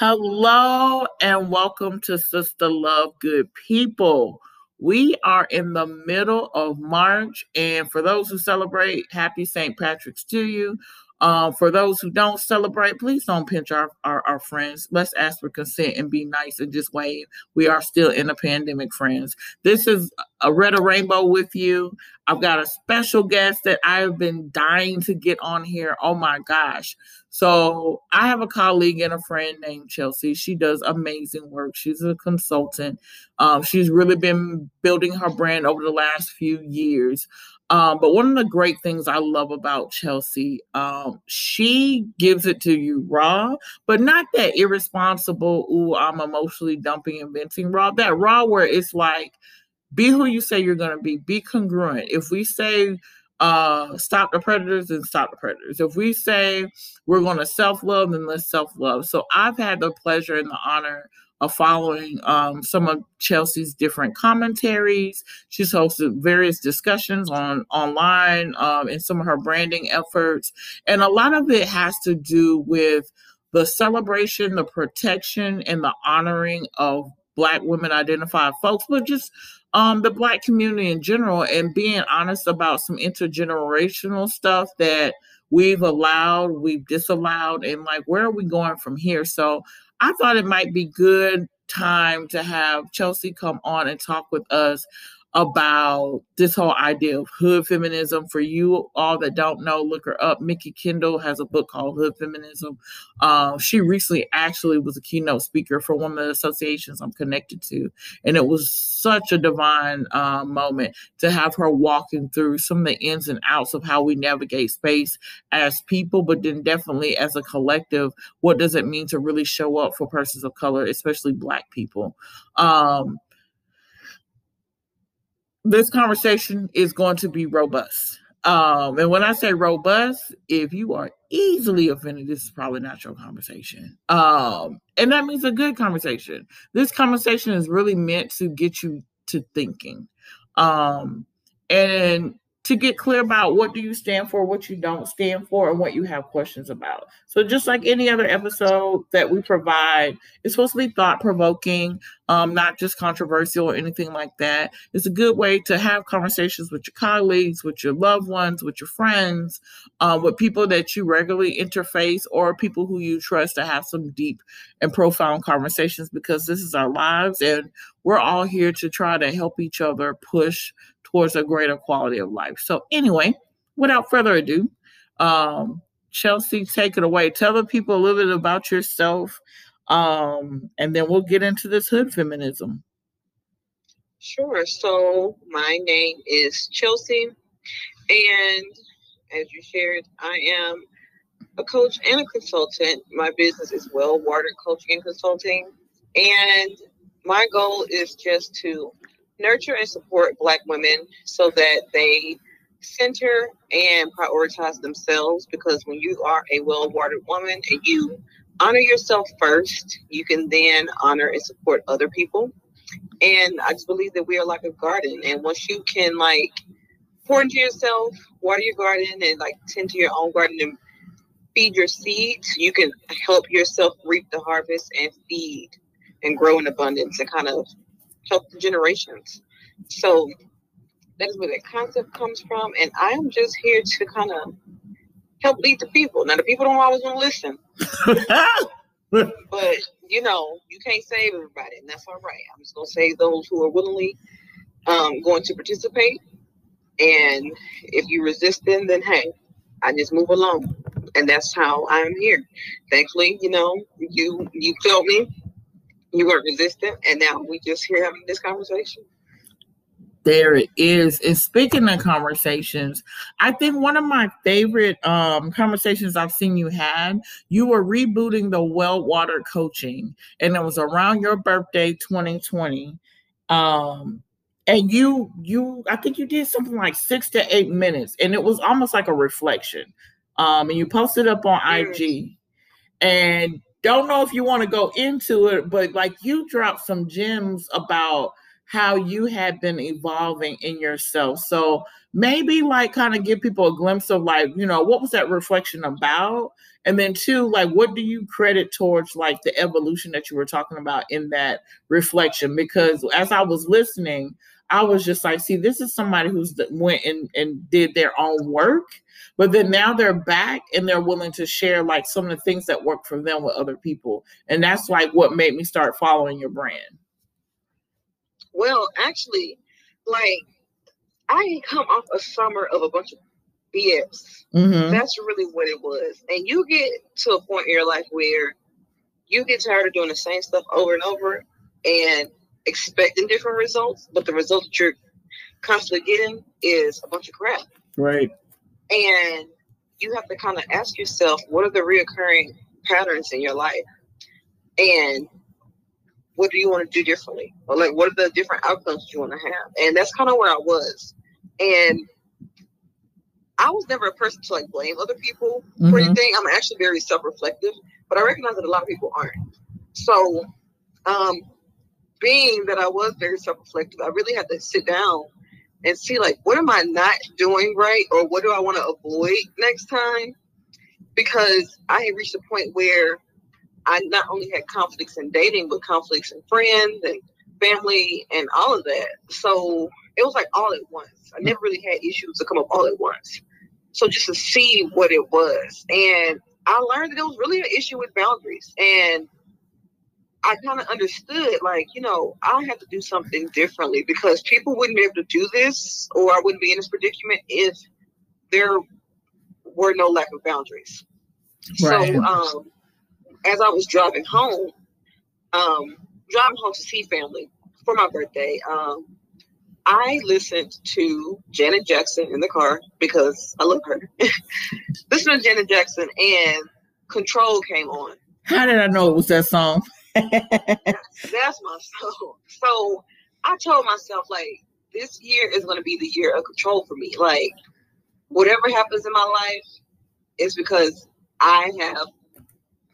Hello and welcome to Sista Luv Good People. We are in the middle of March, and for those who celebrate, happy St. Patrick's to you. Uh, for those who don't celebrate, please don't pinch our, our, our, friends. Let's ask for consent and be nice and just wave. We are still in a pandemic, friends. This is a Retta Rainbow with you. I've got a special guest that I have been dying to get on here. Oh my gosh. So I have a colleague and a friend named Chelsea. She does amazing work. She's a consultant. Um, she's really been building her brand over the last few years. Um, but one of the great things I love about Chelsea, um, she gives it to you raw, but not that irresponsible, ooh, I'm emotionally dumping and venting raw. That raw where it's like, be who you say you're gonna be, be congruent. If we say uh stop the predators and stop the predators. If we say we're gonna self-love, then let's self-love. So I've had the pleasure and the honor of following um, some of Chelsea's different commentaries. She's hosted various discussions on online um, in some of her branding efforts, and a lot of it has to do with the celebration, the protection, and the honoring of Black women identified folks, but just um, the Black community in general, and being honest about some intergenerational stuff that we've allowed, we've disallowed, and like where are we going from here? So I thought it might be good time to have Chelsea come on and talk with us about this whole idea of hood feminism. For you all that don't know, look her up. Mikki Kendall has a book called Hood Feminism. Uh, she recently actually was a keynote speaker for one of the associations I'm connected to. And it was such a divine uh, moment to have her walking through some of the ins and outs of how we navigate space as people, but then definitely as a collective. What does it mean to really show up for persons of color, especially Black people? Um, this conversation is going to be robust. Um, and when I say robust, if you are easily offended, this is probably not your conversation. Um, and that means a good conversation. This conversation is really meant to get you to thinking. Um, and to get clear about what do you stand for, what you don't stand for, and what you have questions about. So just like any other episode that we provide, it's supposed to be thought provoking, um, not just controversial or anything like that. It's a good way to have conversations with your colleagues, with your loved ones, with your friends, uh, with people that you regularly interface, or people who you trust to have some deep and profound conversations because this is our lives and we're all here to try to help each other push towards a greater quality of life. So, anyway, without further ado, um, Chelsea, take it away. Tell the people a little bit about yourself, um, and then we'll get into this hood feminism. Sure. So, my name is Chelsea, and as you shared, I am a coach and a consultant. My business is Well Watered Coaching and Consulting, and my goal is just to nurture and support Black women so that they center and prioritize themselves because when you are a well watered woman and you honor yourself first, you can then honor and support other people. And I just believe that we are like a garden. And once you can like pour into yourself, water your garden, and like tend to your own garden and feed your seeds, you can help yourself reap the harvest and feed and grow in abundance and kind of help the generations. So that is where that concept comes from. And I'm just here to kind of help lead the people. Now, the people don't always want to listen. but, you know, you can't save everybody, and that's all right. I'm just going to save those who are willingly um, going to participate. And if you resist them, then hey, I just move along. And that's how I'm here. Thankfully, you know, you you felt me, you weren't resistant, and now we just here having this conversation. There it is. And speaking of conversations, I think one of my favorite um, conversations I've seen you had, you were rebooting the Well Water coaching, and it was around your birthday, 2020. Um, and you, you, I think you did something like six to eight minutes, and it was almost like a reflection. Um, and you posted up on IG, and don't know if you want to go into it, but like you dropped some gems about how you had been evolving in yourself. So maybe like kind of give people a glimpse of like, you know, what was that reflection about? And then two, like what do you credit towards like the evolution that you were talking about in that reflection? Because as I was listening, I was just like, see, this is somebody who's went and, and did their own work, but then now they're back and they're willing to share like some of the things that work for them with other people. And that's like what made me start following your brand. Well, actually, like I didn't come off a summer of a bunch of BS. Mm-hmm. That's really what it was. And you get to a point in your life where you get tired of doing the same stuff over and over and expecting different results, but the result that you're constantly getting is a bunch of crap. Right. And you have to kind of ask yourself, what are the reoccurring patterns in your life? And what do you want to do differently? Or like what are the different outcomes you want to have? And that's kind of where I was. And I was never a person to like blame other people mm-hmm. for anything. I'm actually very self-reflective, but I recognize that a lot of people aren't. So um being that I was very self-reflective, I really had to sit down and see like what am I not doing right or what do I want to avoid next time? Because I had reached a point where I not only had conflicts in dating, but conflicts in friends and family and all of that. So it was like all at once. I never really had issues to come up all at once. So just to see what it was. And I learned that it was really an issue with boundaries. And I kind of understood, like, you know, I have to do something differently because people wouldn't be able to do this, or I wouldn't be in this predicament if there were no lack of boundaries. Right. So, um, as I was driving home, um, driving home to see family for my birthday, um, I listened to Janet Jackson in the car because I love her. listened to Janet Jackson and Control came on. How did I know it was that song? That's my song. So I told myself, like, this year is going to be the year of control for me. Like, whatever happens in my life it's because I have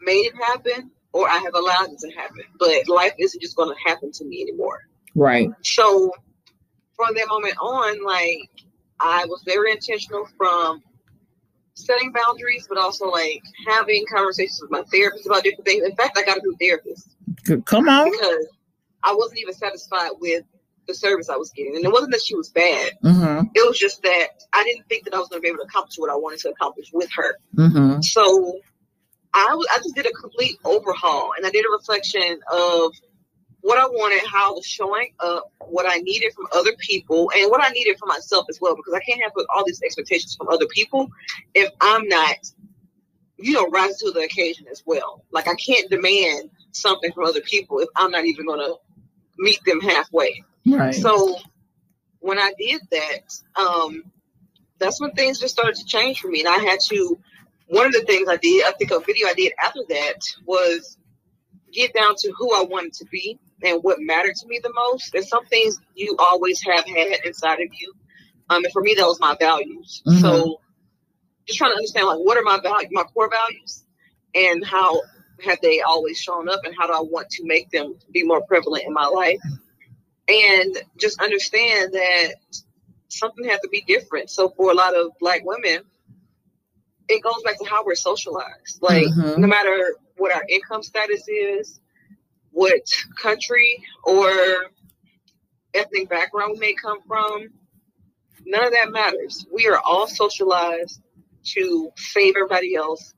made it happen or I have allowed it to happen. But life isn't just going to happen to me anymore. Right. So from that moment on, like, I was very intentional from setting boundaries, but also like having conversations with my therapist about different things. In fact, I got a new therapist. Come on. Because I wasn't even satisfied with the service I was getting. And it wasn't that she was bad. Mm-hmm. It was just that I didn't think that I was going to be able to accomplish what I wanted to accomplish with her. Mm-hmm. So I, I just did a complete overhaul and I did a reflection of what I wanted, how I was showing up, what I needed from other people, and what I needed for myself as well, because I can't have all these expectations from other people if I'm not, you know, rising to the occasion as well. Like I can't demand something from other people if I'm not even going to meet them halfway. Right. So when I did that, um, that's when things just started to change for me, and I had to. One of the things I did, I think a video I did after that was get down to who I wanted to be and what mattered to me the most. There's some things you always have had inside of you. Um, and for me, that was my values. Mm-hmm. So just trying to understand like what are my values, my core values, and how have they always shown up, and how do I want to make them be more prevalent in my life, and just understand that something has to be different. So for a lot of Black women, it goes back to how we're socialized. Like mm-hmm. no matter what our income status is, what country or ethnic background we may come from, none of that matters. We are all socialized to save everybody else,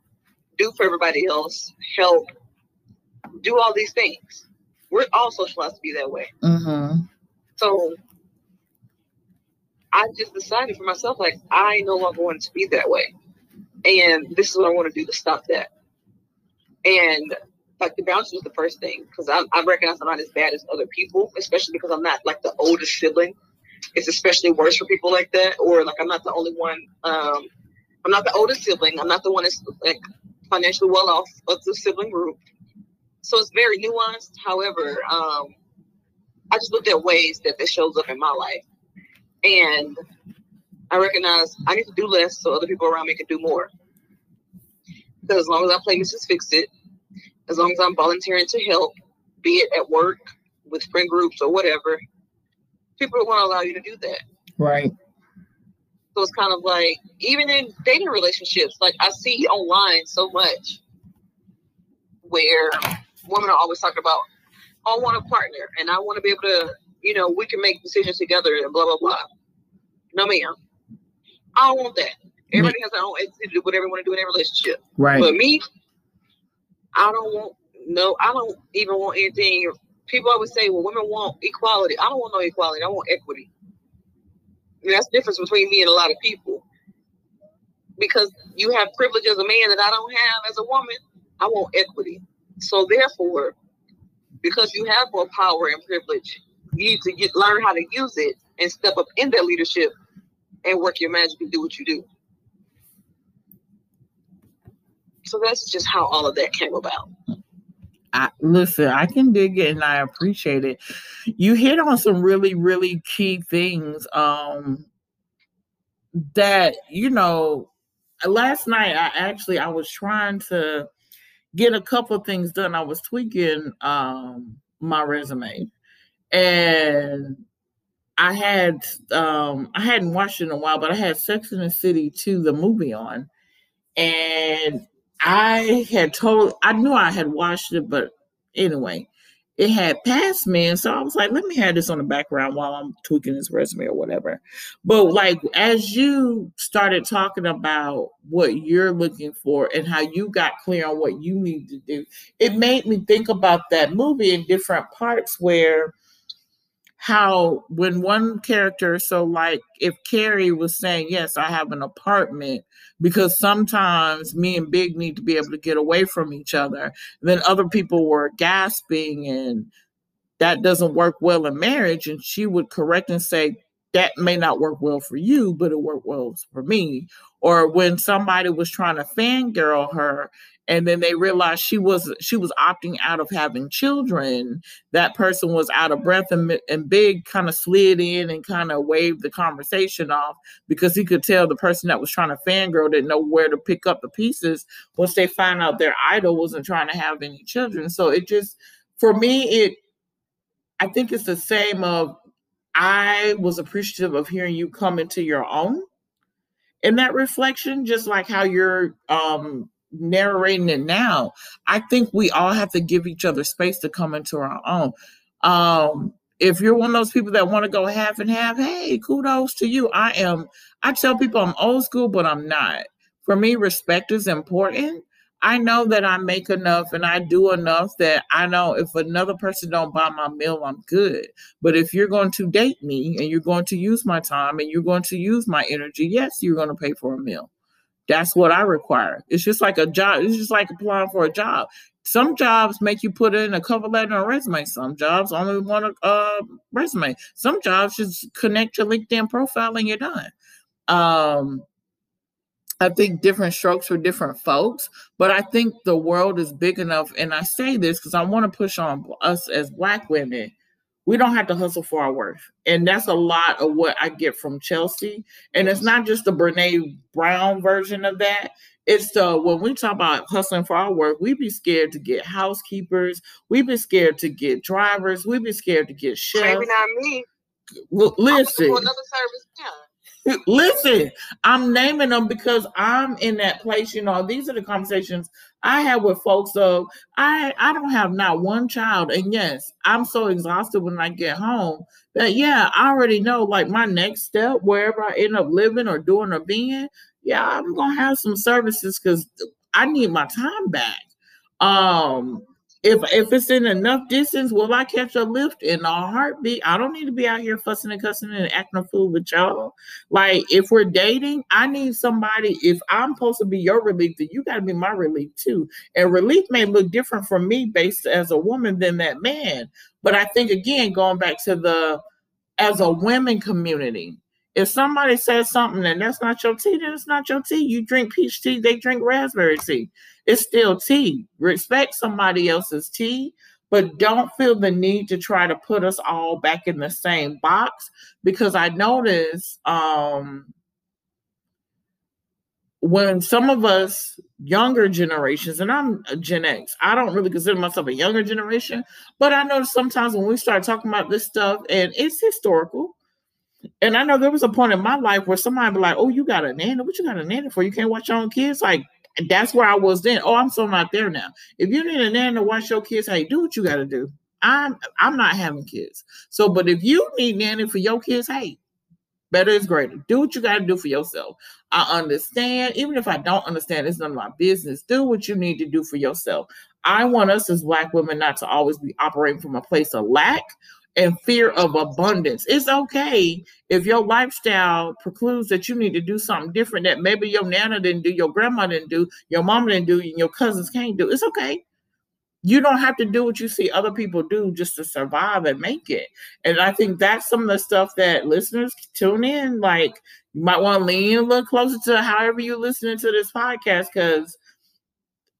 do for everybody else, help, do all these things. We're all socialized to be that way. Mm-hmm. So I just decided for myself, like, I no longer want to be that way. And this is what I want to do to stop that. And like the boundaries was the first thing because I, I recognize I'm not as bad as other people, especially because I'm not like the oldest sibling. It's especially worse for people like that, or like I'm not the only one. Um, I'm not the oldest sibling. I'm not the one that's like financially well off of the sibling group. So it's very nuanced. However, um, I just looked at ways that this shows up in my life, and I recognize I need to do less so other people around me can do more. Because as long as I play Mrs. Fix It, as long as I'm volunteering to help, be it at work, with friend groups or whatever, people want to allow you to do that. Right. So it's kind of like even in dating relationships, like I see online so much where women are always talking about, I want a partner and I want to be able to, you know, we can make decisions together and blah blah blah. No ma'am. I don't want that. Everybody has their own to do whatever they want to do in their relationship. Right. But me, I don't want no, I don't even want anything. People always say, well, women want equality. I don't want no equality. I want equity. And that's the difference between me and a lot of people. Because you have privilege as a man that I don't have as a woman, I want equity. So therefore, because you have more power and privilege, you need to get learn how to use it and step up in that leadership and work your magic and do what you do. So that's just how all of that came about. I, listen, I can dig it and I appreciate it. You hit on some really, really key things. Um, that you know, last night I actually I was trying to get a couple things done. I was tweaking um my resume, and I had um I hadn't watched it in a while, but I had Sex and the City 2 the movie on, and I had told I knew I had watched it, but anyway, it had passed me, and so I was like, let me have this on the background while I'm tweaking this resume or whatever. But like as you started talking about what you're looking for and how you got clear on what you need to do, it made me think about that movie in different parts where how when one character so like if carrie was saying yes i have an apartment because sometimes me and big need to be able to get away from each other then other people were gasping and that doesn't work well in marriage and she would correct and say that may not work well for you but it worked well for me. Or when somebody was trying to fangirl her and then they realized she was she was opting out of having children. That person was out of breath and, and big kind of slid in and kind of waved the conversation off because he could tell the person that was trying to fangirl didn't know where to pick up the pieces once they find out their idol wasn't trying to have any children. So it just for me it i think it's the same of i was appreciative of hearing you come into your own. In that reflection just like how you're um narrating it now, I think we all have to give each other space to come into our own. Um, if you're one of those people that want to go half and half, hey, kudos to you. I am, I tell people I'm old school, but I'm not. For me, respect is important. I know that I make enough and I do enough that I know if another person don't buy my meal, I'm good. But if you're going to date me and you're going to use my time and you're going to use my energy, yes, you're going to pay for a meal. That's what I require. It's just like a job. It's just like applying for a job. Some jobs make you put in a cover letter and a resume. Some jobs only want a uh, resume. Some jobs just connect your LinkedIn profile and you're done. Um, I think different strokes for different folks, but I think the world is big enough. And I say this because I want to push on us as Black women we don't have to hustle for our worth. And that's a lot of what I get from Chelsea. And it's not just the Brene Brown version of that. It's the when we talk about hustling for our work, we be scared to get housekeepers, we be scared to get drivers, we be scared to get chefs. Maybe not me. L- listen, another service, yeah. Listen, I'm naming them because I'm in that place. You know, these are the conversations I have with folks of I I don't have not one child, and yes, I'm so exhausted when I get home that yeah, I already know like my next step wherever I end up living or doing or being. Yeah, I'm gonna have some services because I need my time back. Um, if if it's in enough distance, will I catch a lift in a heartbeat? I don't need to be out here fussing and cussing and acting a fool with y'all. Like if we're dating, I need somebody. If I'm supposed to be your relief, then you got to be my relief too. And relief may look different for me based as a woman than that man. But I think again, going back to the as a women community, if somebody says something and that's not your tea, then it's not your tea. You drink peach tea, they drink raspberry tea. It's still tea. Respect somebody else's tea, but don't feel the need to try to put us all back in the same box because I notice um when some of us younger generations, and I'm a Gen X, I don't really consider myself a younger generation, but I notice sometimes when we start talking about this stuff, and it's historical. And I know there was a point in my life where somebody be like, "Oh, you got a nanny? What you got a nanny for? You can't watch your own kids?" Like that's where I was then. Oh, I'm so not there now. If you need a nanny to watch your kids, hey, do what you got to do. I'm I'm not having kids. So, but if you need nanny for your kids, hey, better is greater. Do what you got to do for yourself. I understand, even if I don't understand, it's none of my business. Do what you need to do for yourself. I want us as Black women not to always be operating from a place of lack and fear of abundance. It's okay if your lifestyle precludes that you need to do something different that maybe your nana didn't do, your grandma didn't do, your mama didn't do, and your cousins can't do. It's okay. You don't have to do what you see other people do just to survive and make it. And I think that's some of the stuff that listeners tune in. Like you might want to lean a little closer to however you're listening to this podcast because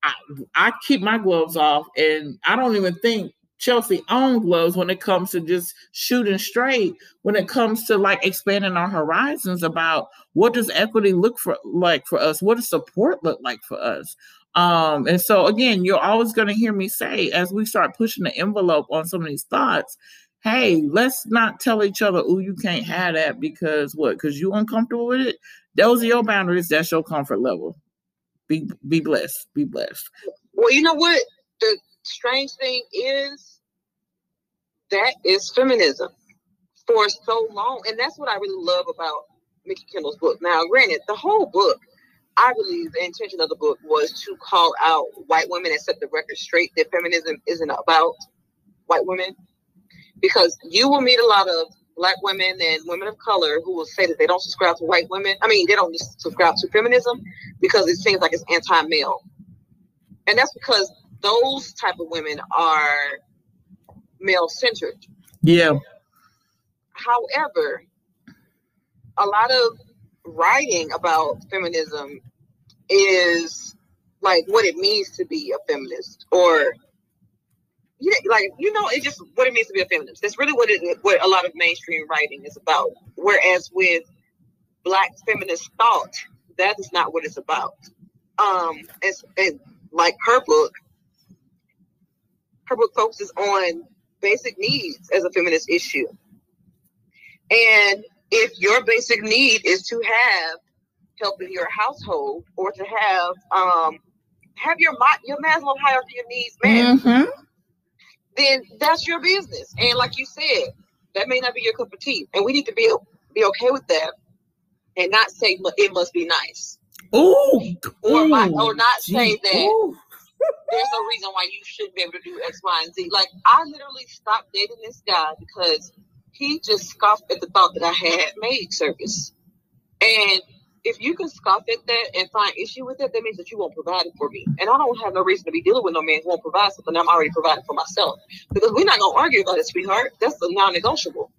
I, I keep my gloves off and I don't even think Chelsea own gloves when it comes to just shooting straight, when it comes to like expanding our horizons about what does equity look for like for us, what does support look like for us. Um, and so again, you're always gonna hear me say as we start pushing the envelope on some of these thoughts, hey, let's not tell each other, oh, you can't have that because what? Because you uncomfortable with it. Those are your boundaries, that's your comfort level. Be be blessed. Be blessed. Well, you know what? The strange thing is that is feminism for so long. And that's what I really love about Mikki Kendall's book. Now, granted, the whole book, I believe the intention of the book was to call out white women and set the record straight that feminism isn't about white women. Because you will meet a lot of black women and women of color who will say that they don't subscribe to white women. I mean, they don't subscribe to feminism because it seems like it's anti-male. And that's because those type of women are male centered. Yeah. However, a lot of writing about feminism is like what it means to be a feminist or know, like you know it's just what it means to be a feminist that's really what it what a lot of mainstream writing is about whereas with black feminist thought that is not what it's about um it's and like her book her book focuses on basic needs as a feminist issue. And if your basic need is to have help in your household or to have um have your your Maslow hierarchy of needs met, mm-hmm. then that's your business. And like you said, that may not be your cup of tea, and we need to be be okay with that, and not say it must be nice. Ooh, or, ooh, my, or not geez, say that ooh there's no reason why you shouldn't be able to do X, Y, and Z. Like I literally stopped dating this guy because he just scoffed at the thought that I had maid service. And if you can scoff at that and find issue with it, that means that you won't provide it for me. And I don't have no reason to be dealing with no man who won't provide something I'm already providing for myself. Because we're not gonna argue about it, sweetheart. That's a non-negotiable.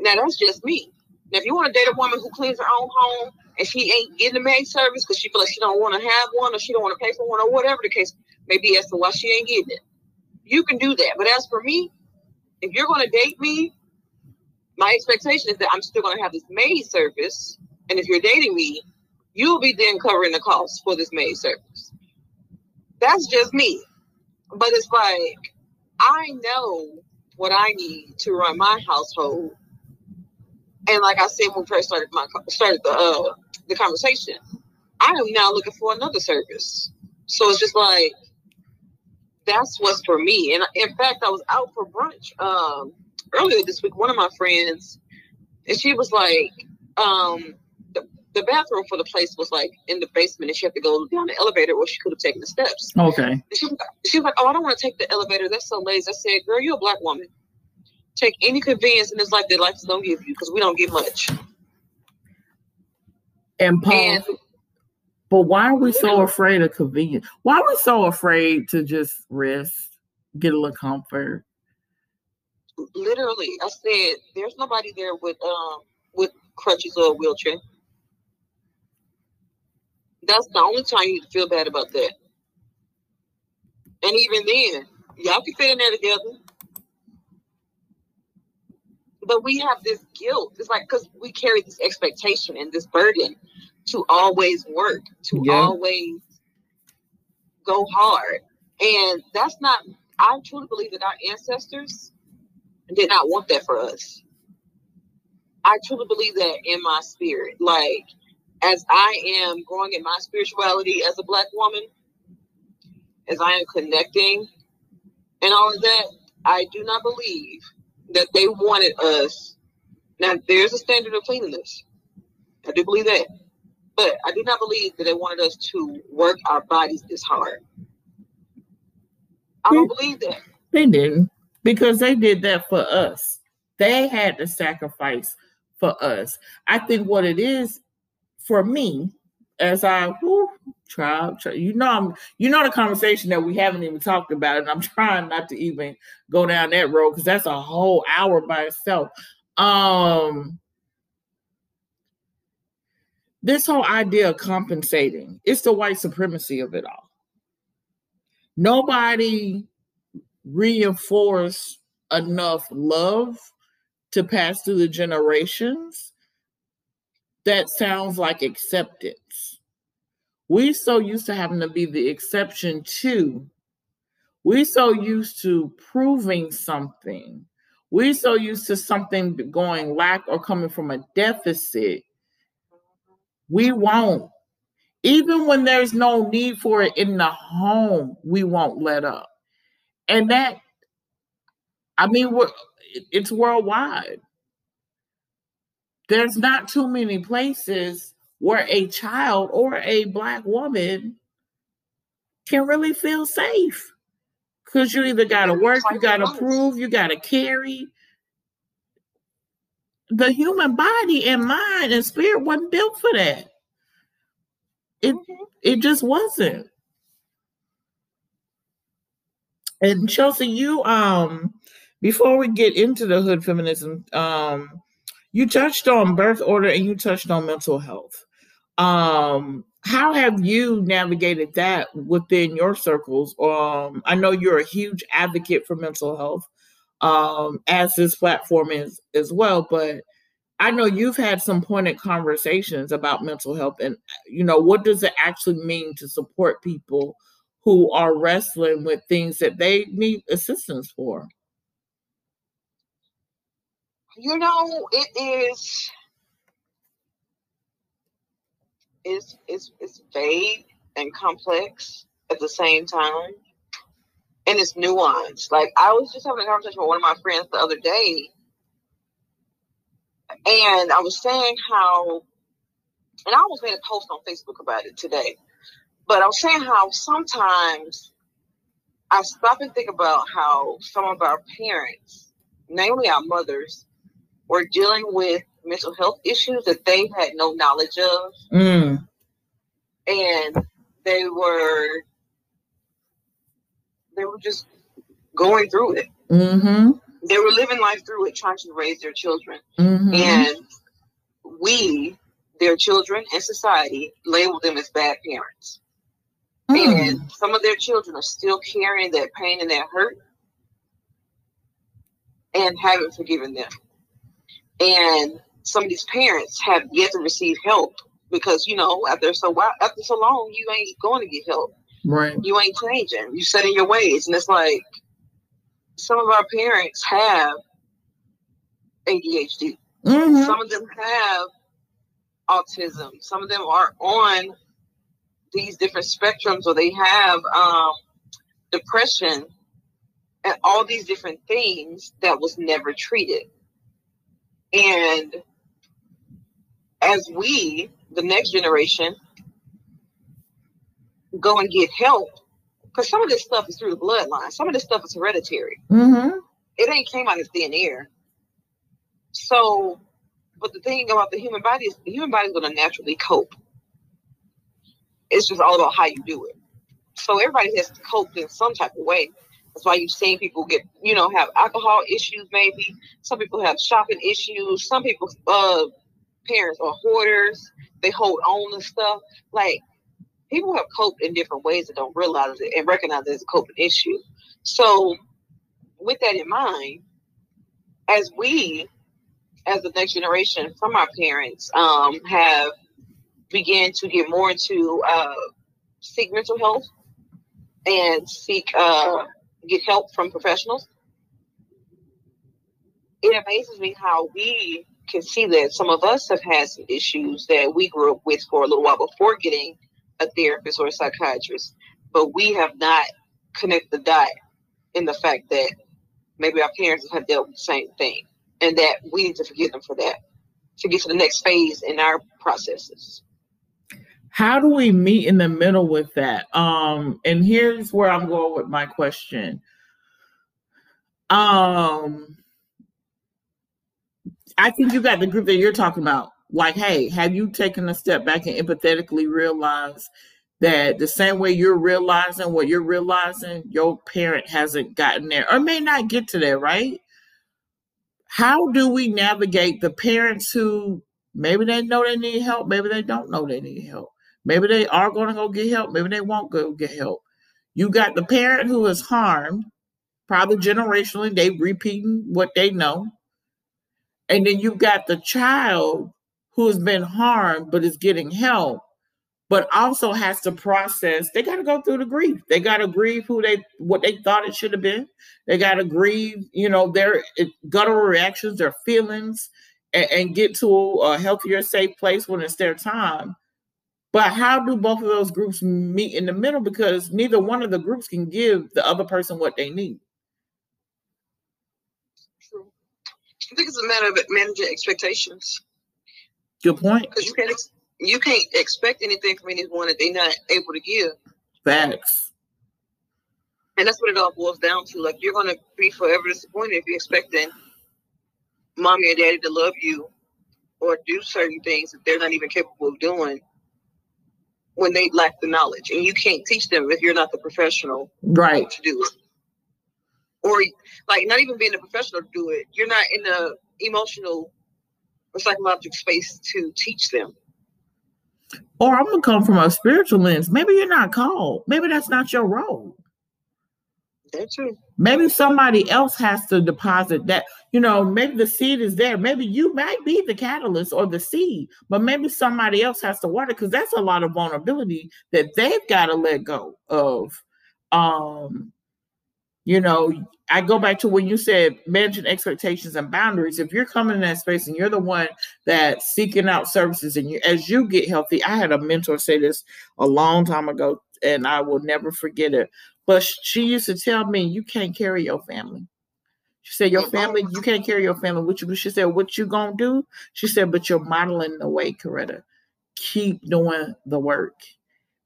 Now that's just me. Now if you want to date a woman who cleans her own home and she ain't getting a maid service because she feel like she don't want to have one or she don't want to pay for one or whatever the case may be as to why she ain't getting it. You can do that. But as for me, if you're going to date me, my expectation is that I'm still going to have this maid service. And if you're dating me, you'll be then covering the cost for this maid service. That's just me. But it's like, I know what I need to run my household. And like I said when we first started my started the uh, the conversation. I am now looking for another service. So it's just like that's what's for me. And in fact, I was out for brunch um, earlier this week. One of my friends, and she was like, um, the, the bathroom for the place was like in the basement, and she had to go down the elevator, or she could have taken the steps. Okay. She, she, was like, "Oh, I don't want to take the elevator. That's so lazy." I said, "Girl, you're a black woman. Take any convenience in this life that life is gonna give you, because we don't get much." And Paul, and, but why are we so afraid of convenience? Why are we so afraid to just rest, get a little comfort? Literally, I said there's nobody there with um with crutches or a wheelchair. That's the only time you feel bad about that. And even then, y'all can fit in there together. But we have this guilt. It's like because we carry this expectation and this burden to always work, to yeah. always go hard. And that's not, I truly believe that our ancestors did not want that for us. I truly believe that in my spirit. Like, as I am growing in my spirituality as a Black woman, as I am connecting and all of that, I do not believe that they wanted us. Now, there's a standard of cleanliness. I do believe that. But I do not believe that they wanted us to work our bodies this hard. I don't believe that. They didn't because they did that for us. They had to sacrifice for us. I think what it is for me, as I whew, try, you know, I'm, you know, the conversation that we haven't even talked about, and I'm trying not to even go down that road because that's a whole hour by itself. Um, this whole idea of compensating, it's the white supremacy of it all. Nobody reinforced enough love to pass through the generations that sounds like acceptance. We so used to having to be the exception too. We so used to proving something. We so used to something going lack or coming from a deficit we won't. Even when there's no need for it in the home, we won't let up. And that, I mean, it's worldwide. There's not too many places where a child or a black woman can really feel safe. Because you either got to work, you got to prove, you got to carry, the human body and mind and spirit wasn't built for that. It mm-hmm. it just wasn't. And Chelsea, you um before we get into the hood feminism, um, you touched on birth order and you touched on mental health. Um, how have you navigated that within your circles? Um, I know you're a huge advocate for mental health um, as this platform is as well. But I know you've had some pointed conversations about mental health, and you know what does it actually mean to support people who are wrestling with things that they need assistance for. You know, it is. It's, it's, it's vague and complex at the same time and it's nuanced. Like I was just having a conversation with one of my friends the other day, and I was saying how, and I almost made a post on Facebook about it today, but I was saying how sometimes I stop and think about how some of our parents, namely our mothers, were dealing with mental health issues that they had no knowledge of. Mm. And they were they were just going through it. Mm-hmm. They were living life through it, trying to raise their children. Mm-hmm. And we, their children and society, label them as bad parents. Mm. And some of their children are still carrying that pain and that hurt and haven't forgiven them. And some of these parents have yet to receive help because, you know, after so after so long, you ain't going to get help. Right. You ain't changing. You set in your ways. And it's like some of our parents have ADHD. Mm-hmm. Some of them have autism. Some of them are on these different spectrums or they have um, depression and all these different things that was never treated. And as we, the next generation, go and get help because some of this stuff is through the bloodline. Some of this stuff is hereditary. Mm-hmm. It ain't came out of thin air. So, but the thing about the human body is the human body is going to naturally cope. It's just all about how you do it. So everybody has to cope in some type of way. That's why you've seen people get, you know, have alcohol issues. Maybe some people have shopping issues. Some people, uh, parents are hoarders. They hold on to stuff. Like people have coped in different ways that don't realize it and recognize it as a coping issue. So, with that in mind, as we, as the next generation from our parents, um, have began to get more into uh, seek mental health and seek uh, get help from professionals, it amazes me how we can see that some of us have had some issues that we grew up with for a little while before getting a therapist or a psychiatrist, but we have not connected the dot in the fact that maybe our parents have dealt with the same thing and that we need to forgive them for that to get to the next phase in our processes. How do we meet in the middle with that? Um and here's where i'm going with my question. Um i think you got the group that you're talking about. Like hey have you taken a step back and empathetically realized that the same way you're realizing what you're realizing your parent hasn't gotten there or may not get to there right? How do we navigate the parents who maybe they know they need help maybe they don't know they need help. Maybe they are going to go get help maybe they won't go get help. You got the parent who is harmed probably generationally they repeating what they know and then you've got the child who has been harmed but is getting help but also has to process they got to go through the grief. They got to grieve who they what they thought it should have been. They got to grieve you know their guttural reactions their feelings and, and, get to a healthier safe place when it's their time. But how do both of those groups meet in the middle? Because neither one of the groups can give the other person what they need True. I think it's a matter of managing expectations good point because you can't ex- you can't expect anything from anyone that they're not able to give. Facts. And that's what it all boils down to. Like you're gonna be forever disappointed if you're expecting mommy and daddy to love you or do certain things that they're not even capable of doing when they lack the knowledge. And you can't teach them if you're not the professional right to do it. Or like not even being a professional to do it. You're not in the emotional or psychological space to teach them. Or I'm gonna come from a spiritual lens. Maybe you're not called. Maybe that's not your role. That's true. Maybe somebody else has to deposit that. You know, maybe the seed is there. Maybe you might be the catalyst or the seed, but maybe somebody else has to water because that's a lot of vulnerability that they've got to let go of. Um, you know, I go back to when you said managing expectations and boundaries. If you're coming in that space and you're the one that's seeking out services, and you as you get healthy, I had a mentor say this a long time ago, and I will never forget it. But she used to tell me, "You can't carry your family." She said, "Your mm-hmm. family, you can't carry your family with you." She said, "What you gonna do?" She said, "But you're modeling the way, Coretta. Keep doing the work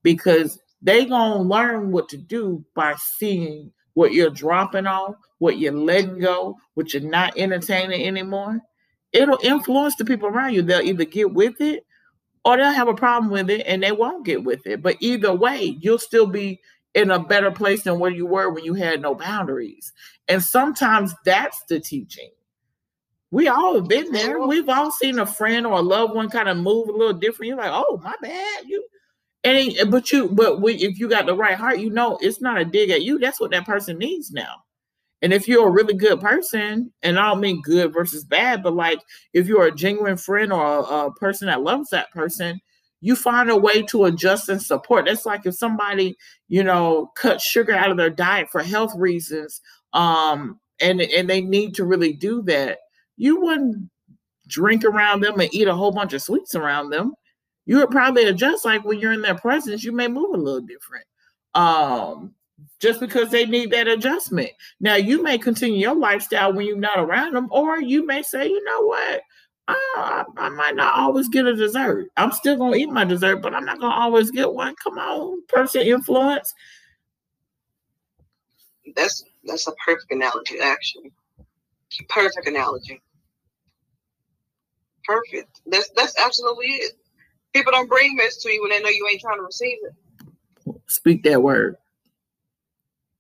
because they gonna learn what to do by seeing." What you're dropping off, what you're letting go, what you're not entertaining anymore, it'll influence the people around you. They'll either get with it or they'll have a problem with it and they won't get with it. But either way, you'll still be in a better place than where you were when you had no boundaries. And sometimes that's the teaching. We all have been there. We've all seen a friend or a loved one kind of move a little different. You're like, oh, my bad. You and but you, but we, if you got the right heart, you know it's not a dig at you. That's what that person needs now. And if you're a really good person, and I don't mean good versus bad, but like if you're a genuine friend or a, a person that loves that person, you find a way to adjust and support. That's like if somebody, you know, cut sugar out of their diet for health reasons, um, and and they need to really do that. You wouldn't drink around them and eat a whole bunch of sweets around them you would probably adjust like when you're in their presence, you may move a little different. Um, just because they need that adjustment. Now you may continue your lifestyle when you're not around them, or you may say, you know what, I, I might not always get a dessert. I'm still gonna eat my dessert, but I'm not gonna always get one. Come on, person influence. That's that's a perfect analogy, actually. Perfect analogy. Perfect. That's that's absolutely it. People don't bring mess to you when they know you ain't trying to receive it. Speak that word.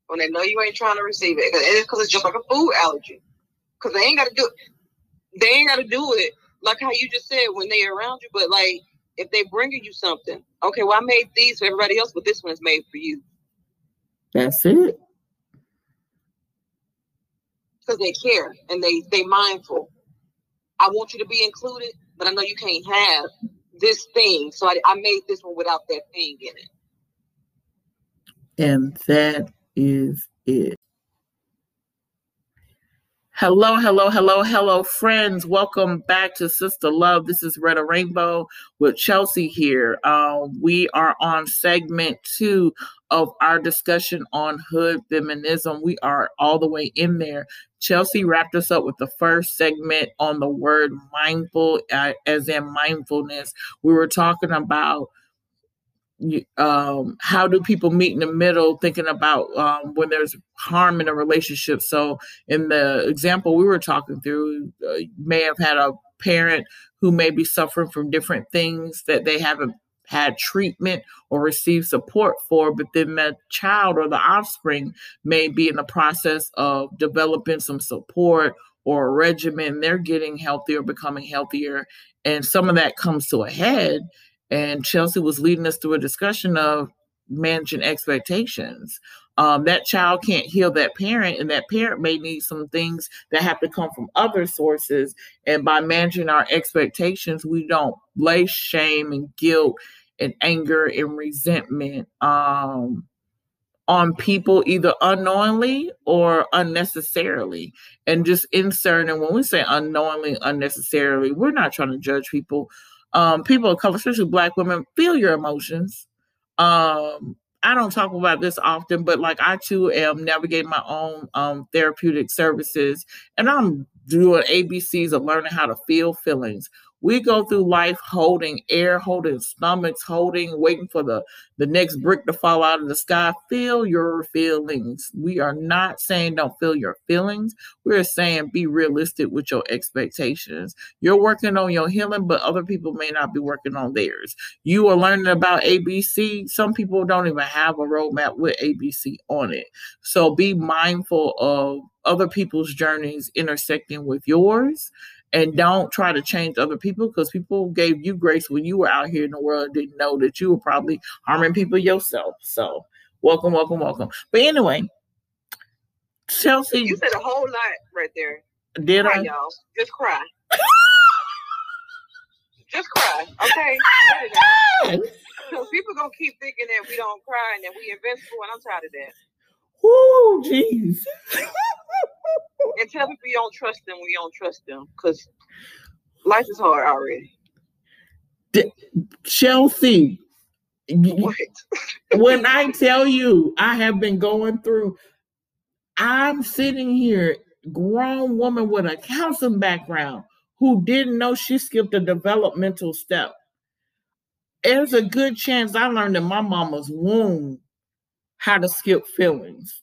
When they know you ain't trying to receive it, it's because it's just like a food allergy. Because they ain't got to do it. They ain't got to do it like how you just said when they around you. But like if they bringing you something, okay, well I made these for everybody else, but this one is made for you. That's it. Because they care and they they mindful. I want you to be included, but I know you can't have this thing. So I, I made this one without that thing in it. And that is it. Hello, hello, hello, hello, friends. Welcome back to Sista Luv. This is Retta Rainbow with Chelsea here. Uh, we are on segment two of our discussion on hood feminism. We are all the way in there. Chelsea wrapped us up with the first segment on the word mindful, uh, as in mindfulness. We were talking about um, how do people meet in the middle thinking about um, when there's harm in a relationship? So in the example we were talking through uh, may have had a parent who may be suffering from different things that they haven't had treatment or received support for but then the child or the offspring may be in the process of developing some support or a regimen they're getting healthier becoming healthier and some of that comes to a head and Chelsea was leading us through a discussion of managing expectations. Um, that child can't heal that parent, and that parent may need some things that have to come from other sources. And by managing our expectations, we don't lay shame and guilt and anger and resentment um, on people either unknowingly or unnecessarily. And just insert, and when we say unknowingly, unnecessarily, we're not trying to judge people um, people of color, especially black women, feel your emotions. Um, I don't talk about this often, but like I too am navigating my own um, therapeutic services, and I'm doing ABCs of learning how to feel feelings. We go through life holding air, holding stomachs, holding, waiting for the, the next brick to fall out of the sky. Feel your feelings. We are not saying don't feel your feelings. We're saying be realistic with your expectations. You're working on your healing, but other people may not be working on theirs. You are learning about ABC. Some people don't even have a roadmap with ABC on it. So be mindful of other people's journeys intersecting with yours and don't try to change other people because people gave you grace when you were out here in the world didn't know that you were probably harming people yourself. So welcome welcome welcome. But anyway chelsea you said a whole lot right there. Did cry, i? y'all. Just cry. Just cry okay? So people gonna keep thinking that we don't cry and that we invincible and i'm tired of that. Oh, jeez. and tell people you don't trust them you don't trust them because life is hard already. Chelsea, what? when I tell you I have been going through, I'm sitting here, grown woman with a counseling background who didn't know she skipped a developmental step. There's a good chance I learned in my mama's womb how to skip feelings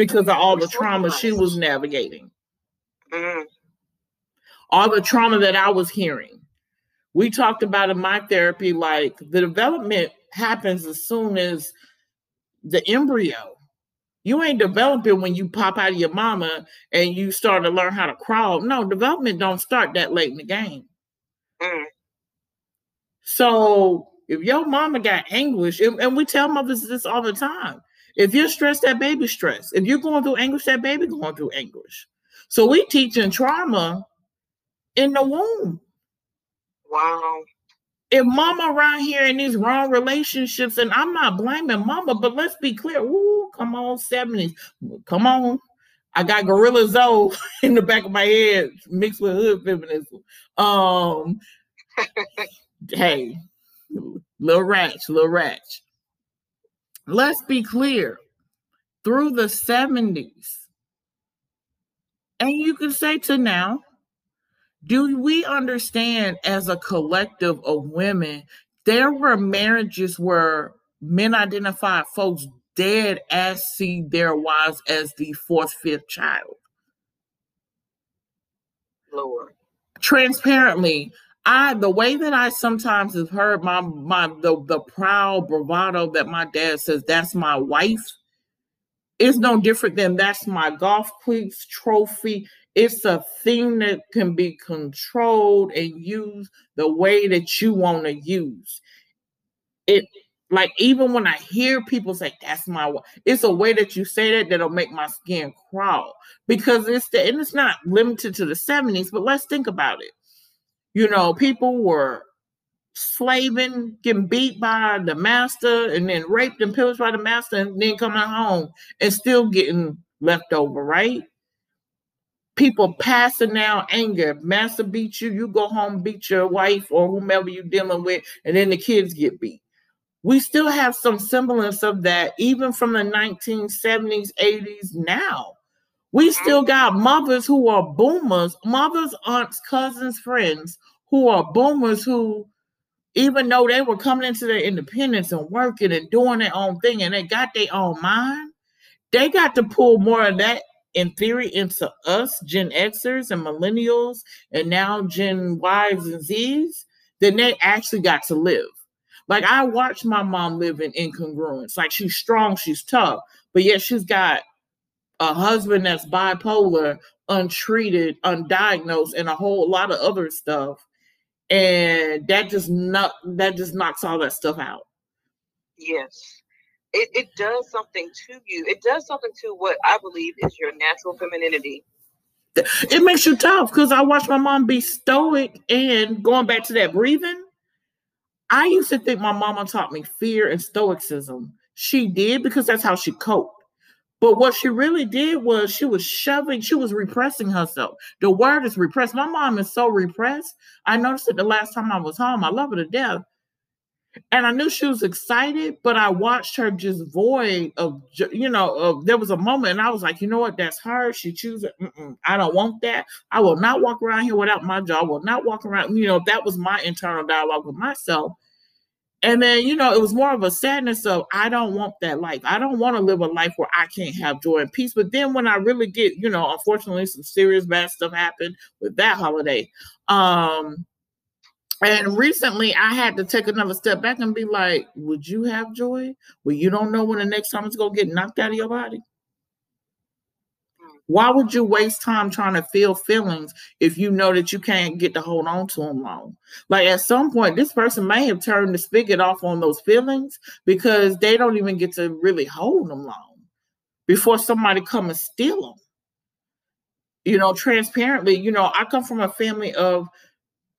because of all the trauma she was navigating. Mm-hmm. All the trauma that I was hearing. We talked about in my therapy, like the development happens as soon as the embryo. You ain't developing when you pop out of your mama and you start to learn how to crawl. No, development don't start that late in the game. Mm. So if your mama got anguish, and we tell mothers this all the time, if you're stressed, that baby stressed. If you're going through anguish, that baby going through anguish. So we teaching trauma in the womb. Wow. If mama around here in these wrong relationships, and I'm not blaming mama, but let's be clear. Ooh, come on, 70s. Come on. I got Gorilla Zoe in the back of my head mixed with hood feminism. Um, hey, little ratch, little ratch. Let's be clear. Through the 70s, and you can say to now, do we understand as a collective of women, there were marriages where men identified folks dead as see their wives as the fourth, fifth child? Lord. Transparently, I the way that I sometimes have heard my my the the proud bravado that my dad says that's my wife is no different than that's my golf cleats trophy. It's a thing that can be controlled and used the way that you want to use it. Like even when I hear people say that's my wife, it's a way that you say that that'll make my skin crawl because it's the and it's not limited to the 70s, but let's think about it You know, people were slaving, getting beat by the master, and then raped and pillaged by the master, and then coming home and still getting left over, right? People passing down anger. Master beat you, you go home, beat your wife or whomever you're dealing with, and then the kids get beat. We still have some semblance of that, even from the 1970s, 80s now. We still got mothers who are boomers, mothers, aunts, cousins, friends who are boomers who even though they were coming into their independence and working and doing their own thing and they got their own mind, they got to pull more of that in theory into us, Gen Xers and millennials, and now Gen Ys and Zs, then they actually got to live. Like I watched my mom live in incongruence. Like she's strong, she's tough, but yet she's got a husband that's bipolar, untreated, undiagnosed, and a whole lot of other stuff and that just not that just knocks all that stuff out. Yes. It, it does something to you. It does something to what I believe is your natural femininity. It makes you tough because I watched my mom be stoic and going back to that breathing. I used to think my mama taught me fear and stoicism. She did because that's how she coped. But what she really did was she was shoving, she was repressing herself. The word is repressed. My mom is so repressed. I noticed it the last time I was home. I love her to death. And I knew she was excited, but I watched her just void of, you know, of, there was a moment and I was like, you know what, that's her. She chooses, I don't want that. I will not walk around here without my job. I will not walk around, you know, that was my internal dialogue with myself. And then, you know, it was more of a sadness of, I don't want that life. I don't want to live a life where I can't have joy and peace. But then when I really get, you know, unfortunately, some serious bad stuff happened with that holiday. Um, and recently I had to take another step back and be like, would you have joy? Well, you don't know when the next time it's to get knocked out of your body. Why would you waste time trying to feel feelings if you know that you can't get to hold on to them long? Like at some point, this person may have turned the spigot off on those feelings because they don't even get to really hold them long before somebody come and steal them. You know, transparently, you know, I come from a family of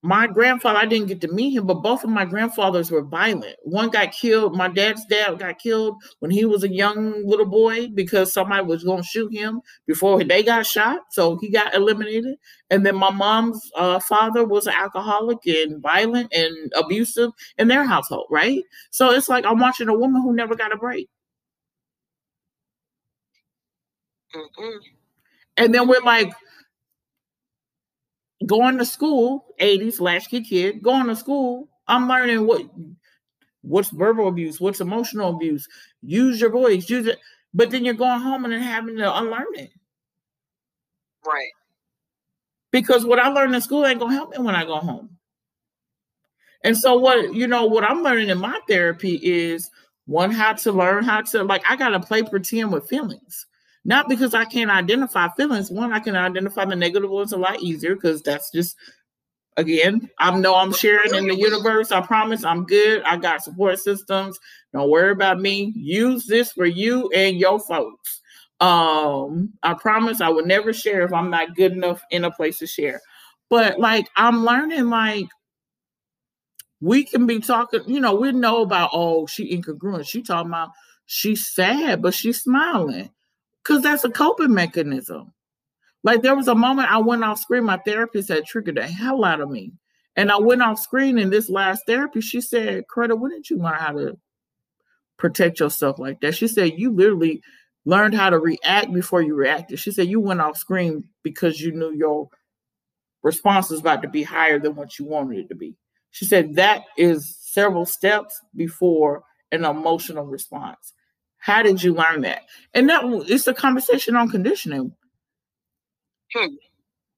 my grandfather, I didn't get to meet him, but both of my grandfathers were violent. One got killed. My dad's dad got killed when he was a young little boy because somebody was going to shoot him before they got shot. So he got eliminated. And then my mom's uh, father was an alcoholic and violent and abusive in their household, right? So it's like I'm watching a woman who never got a break. Mm-mm. And then we're like, going to school, 80s latchkey kid, going to school, I'm learning what what's verbal abuse, what's emotional abuse. Use your voice, use it. But then you're going home and then having to unlearn it. Right. Because what I learned in school ain't gonna help me when I go home. And so what you know, what I'm learning in my therapy is one how to learn how to like I gotta play pretend with feelings. Not because I can't identify feelings. One, I can identify the negative ones a lot easier because that's just again, I know I'm sharing in the universe. I promise I'm good. I got support systems. Don't worry about me. Use this for you and your folks. Um, I promise I will never share if I'm not good enough in a place to share. But like I'm learning like we can be talking, you know, we know about oh, she incongruent. She talking about she's sad, but she's smiling. Because that's a coping mechanism. Like there was a moment I went off screen, my therapist had triggered the hell out of me. And I went off screen in this last therapy. She said, Coretta, when did you learn how to protect yourself like that? She said, You literally learned how to react before you reacted. She said, You went off screen because you knew your response was about to be higher than what you wanted it to be. She said, That is several steps before an emotional response. How did you learn that? And that it's a conversation on conditioning. Hmm.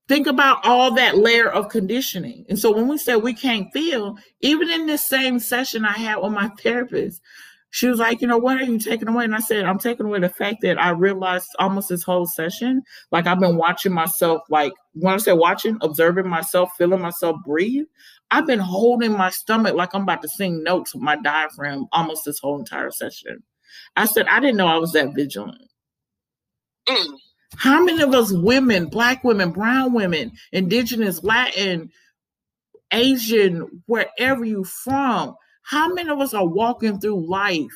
Think about all that layer of conditioning. And so when we say we can't feel, even in this same session I had with my therapist, she was like, you know, what are you taking away? And I said, I'm taking away the fact that I realized almost this whole session, like I've been watching myself, like when I say watching, observing myself, feeling myself breathe. I've been holding my stomach like I'm about to sing notes with my diaphragm almost this whole entire session. I said, I didn't know I was that vigilant. Mm. How many of us women, black women, brown women, indigenous, Latin, Asian, wherever you from, how many of us are walking through life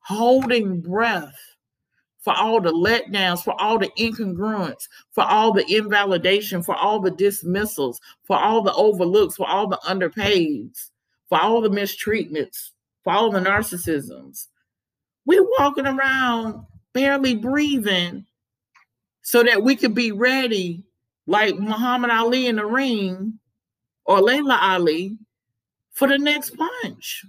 holding breath for all the letdowns, for all the incongruence, for all the invalidation, for all the dismissals, for all the overlooks, for all the underpaids, for all the mistreatments, for all the narcissisms. We're walking around barely breathing so that we could be ready, like Muhammad Ali in the ring or Laila Ali, for the next punch.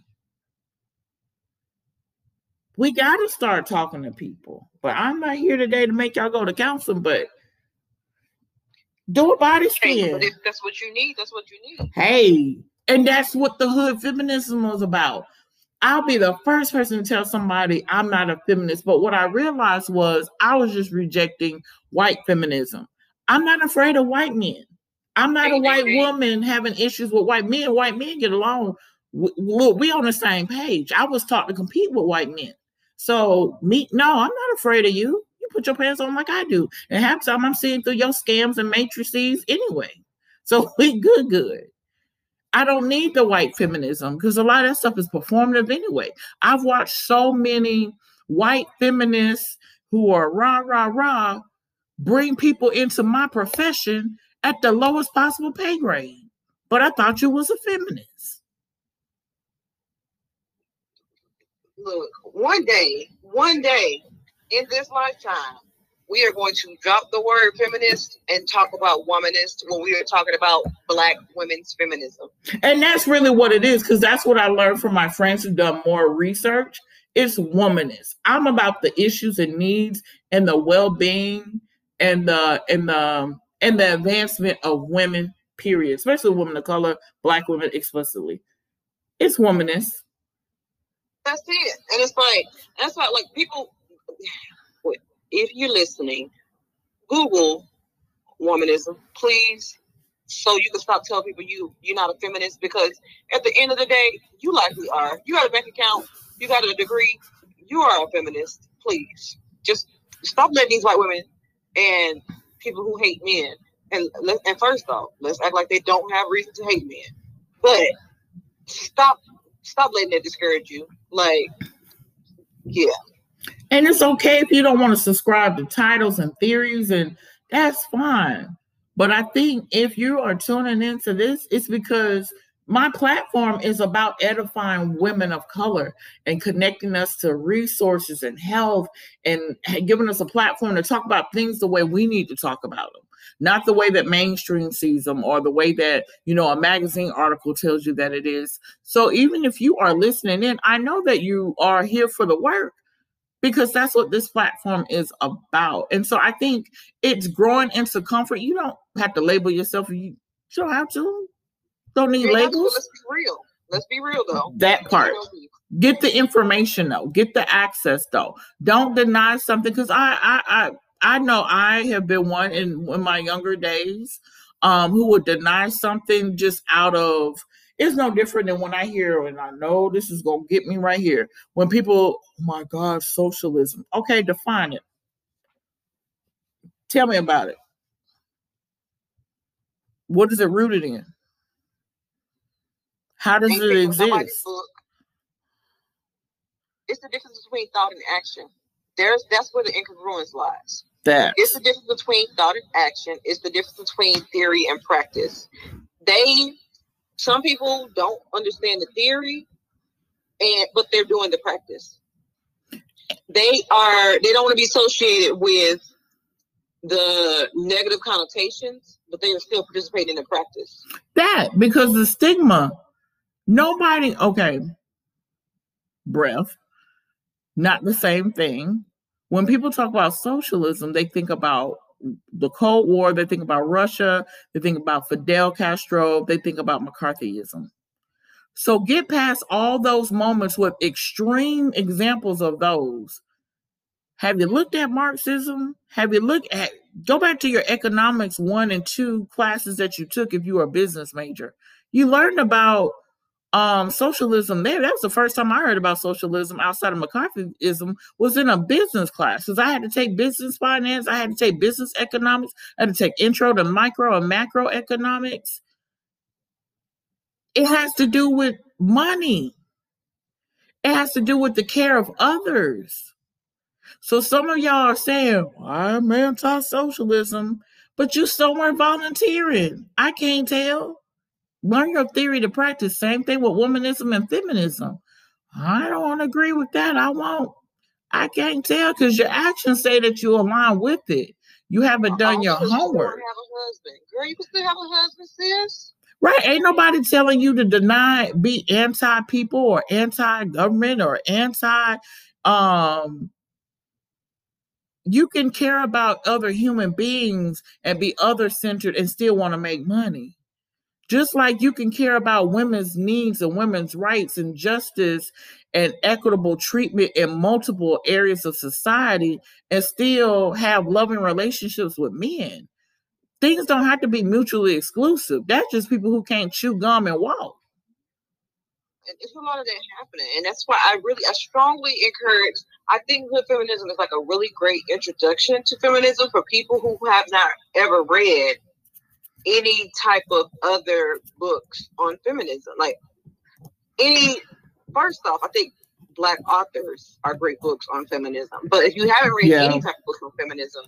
We got to start talking to people. But I'm not here today to make y'all go to counseling, but do a body scan. If that's what you need, that's what you need. Hey, and that's what the hood feminism was about. I'll be the first person to tell somebody I'm not a feminist. But what I realized was I was just rejecting white feminism. I'm not afraid of white men. I'm not a white woman having issues with white men. White men get along. Look, we on the same page. I was taught to compete with white men. So me, no, I'm not afraid of you. You put your pants on like I do. And half the time I'm seeing through your scams and matrices anyway. So we good, good. I don't need the white feminism because a lot of that stuff is performative anyway. I've watched so many white feminists who are rah, rah, rah bring people into my profession at the lowest possible pay grade. But I thought you was a feminist. look, one day, one day in this lifetime, we are going to drop the word feminist and talk about womanist when we are talking about black women's feminism. And that's really what it is, because that's what I learned from my friends who've done more research. It's womanist. I'm about the issues and needs and the well-being and the and the and the advancement of women, period, especially women of color, black women explicitly. It's womanist. That's it. And it's like that's why like people if you're listening, Google womanism, please, so you can stop telling people you you're not a feminist because at the end of the day, you likely are. You got a bank account, you got a degree, you are a feminist. Please. Just stop letting these white women and people who hate men and and first off, let's act like they don't have reason to hate men. But stop stop letting that discourage you. Like, yeah. And it's okay if you don't want to subscribe to titles and theories, and that's fine. But I think if you are tuning into this, it's because my platform is about edifying women of color and connecting us to resources and health and giving us a platform to talk about things the way we need to talk about them not the way that mainstream sees them or the way that you know a magazine article tells you that it is so even if you are listening in i know that you are here for the work because that's what this platform is about. And so i think it's growing into comfort. You don't have to label yourself. You don't have to. Don't need labels. let's be real. Let's be real though. That part. get the information though. Get the access though. Don't deny something because I, I i I know I have been one in, in my younger days um, who would deny something just out of it's no different than when I hear and I know this is gonna get me right here. When people, oh my God, socialism. Okay, define it. Tell me about it. What is it rooted in? How does it exist? It's the difference between thought and action. There's that's where the incongruence lies that it's the difference between thought and action it's the difference between theory and practice they some people don't understand the theory and but they're doing the practice. They are they don't want to be associated with the negative connotations but they are still participating in the practice. That because the stigma nobody okay breath not the same thing. When people talk about socialism, they think about the Cold War, they think about Russia, they think about Fidel Castro, they think about McCarthyism. So get past all those moments with extreme examples of those. Have you looked at Marxism? Have you looked at go back to your economics one and two classes that you took if you were a business major? You learned about um socialism there that was the first time i heard about socialism outside of mccarthyism was in a business class because i had to take business finance i had to take business economics i had to take intro to micro and macro economics It has to do with money. It has to do with the care of others. So some of y'all are saying, I'm anti-socialism, but you somewhere volunteering. I can't tell. Learn your theory to practice. Same thing with womanism and feminism. I don't agree with that. I won't. I can't tell because your actions say that you align with it. You haven't done your homework. Have a husband. Girl, you can still have a husband, sis. Right. Ain't nobody telling you to deny, be anti people or anti government or anti. Um, you can care about other human beings and be other centered and still want to make money. Just like you can care about women's needs and women's rights and justice and equitable treatment in multiple areas of society and still have loving relationships with men. Things don't have to be mutually exclusive. That's just people who can't chew gum and walk. And it's a lot of that happening. And that's why I really, I strongly encourage, I think hood feminism is like a really great introduction to feminism for people who have not ever read any type of other books on feminism. Like any first off, I think black authors are great books on feminism. But if you haven't read yeah. any type of book on feminism,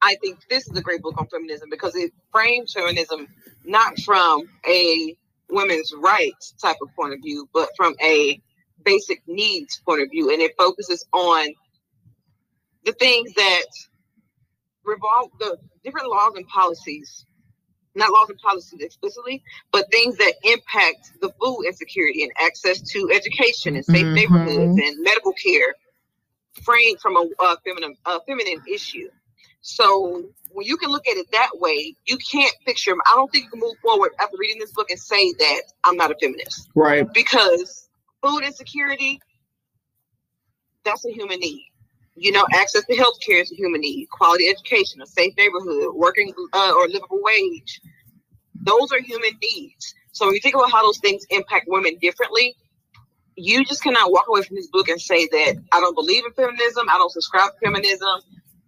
I think this is a great book on feminism because it frames feminism not from a women's rights type of point of view, but from a basic needs point of view. And it focuses on the things that revolve the different laws and policies not laws and policies explicitly, but things that impact the food insecurity and access to education and safe mm-hmm. neighborhoods and medical care, framed from a, a feminine a feminine issue. So when you can look at it that way, you can't picture. I don't think you can move forward after reading this book and say that I'm not a feminist, right? Because food insecurity, that's a human need you know, access to health care is a human need, quality education, a safe neighborhood, working uh, or livable wage. Those are human needs. So when you think about how those things impact women differently, you just cannot walk away from this book and say that I don't believe in feminism, I don't subscribe to feminism,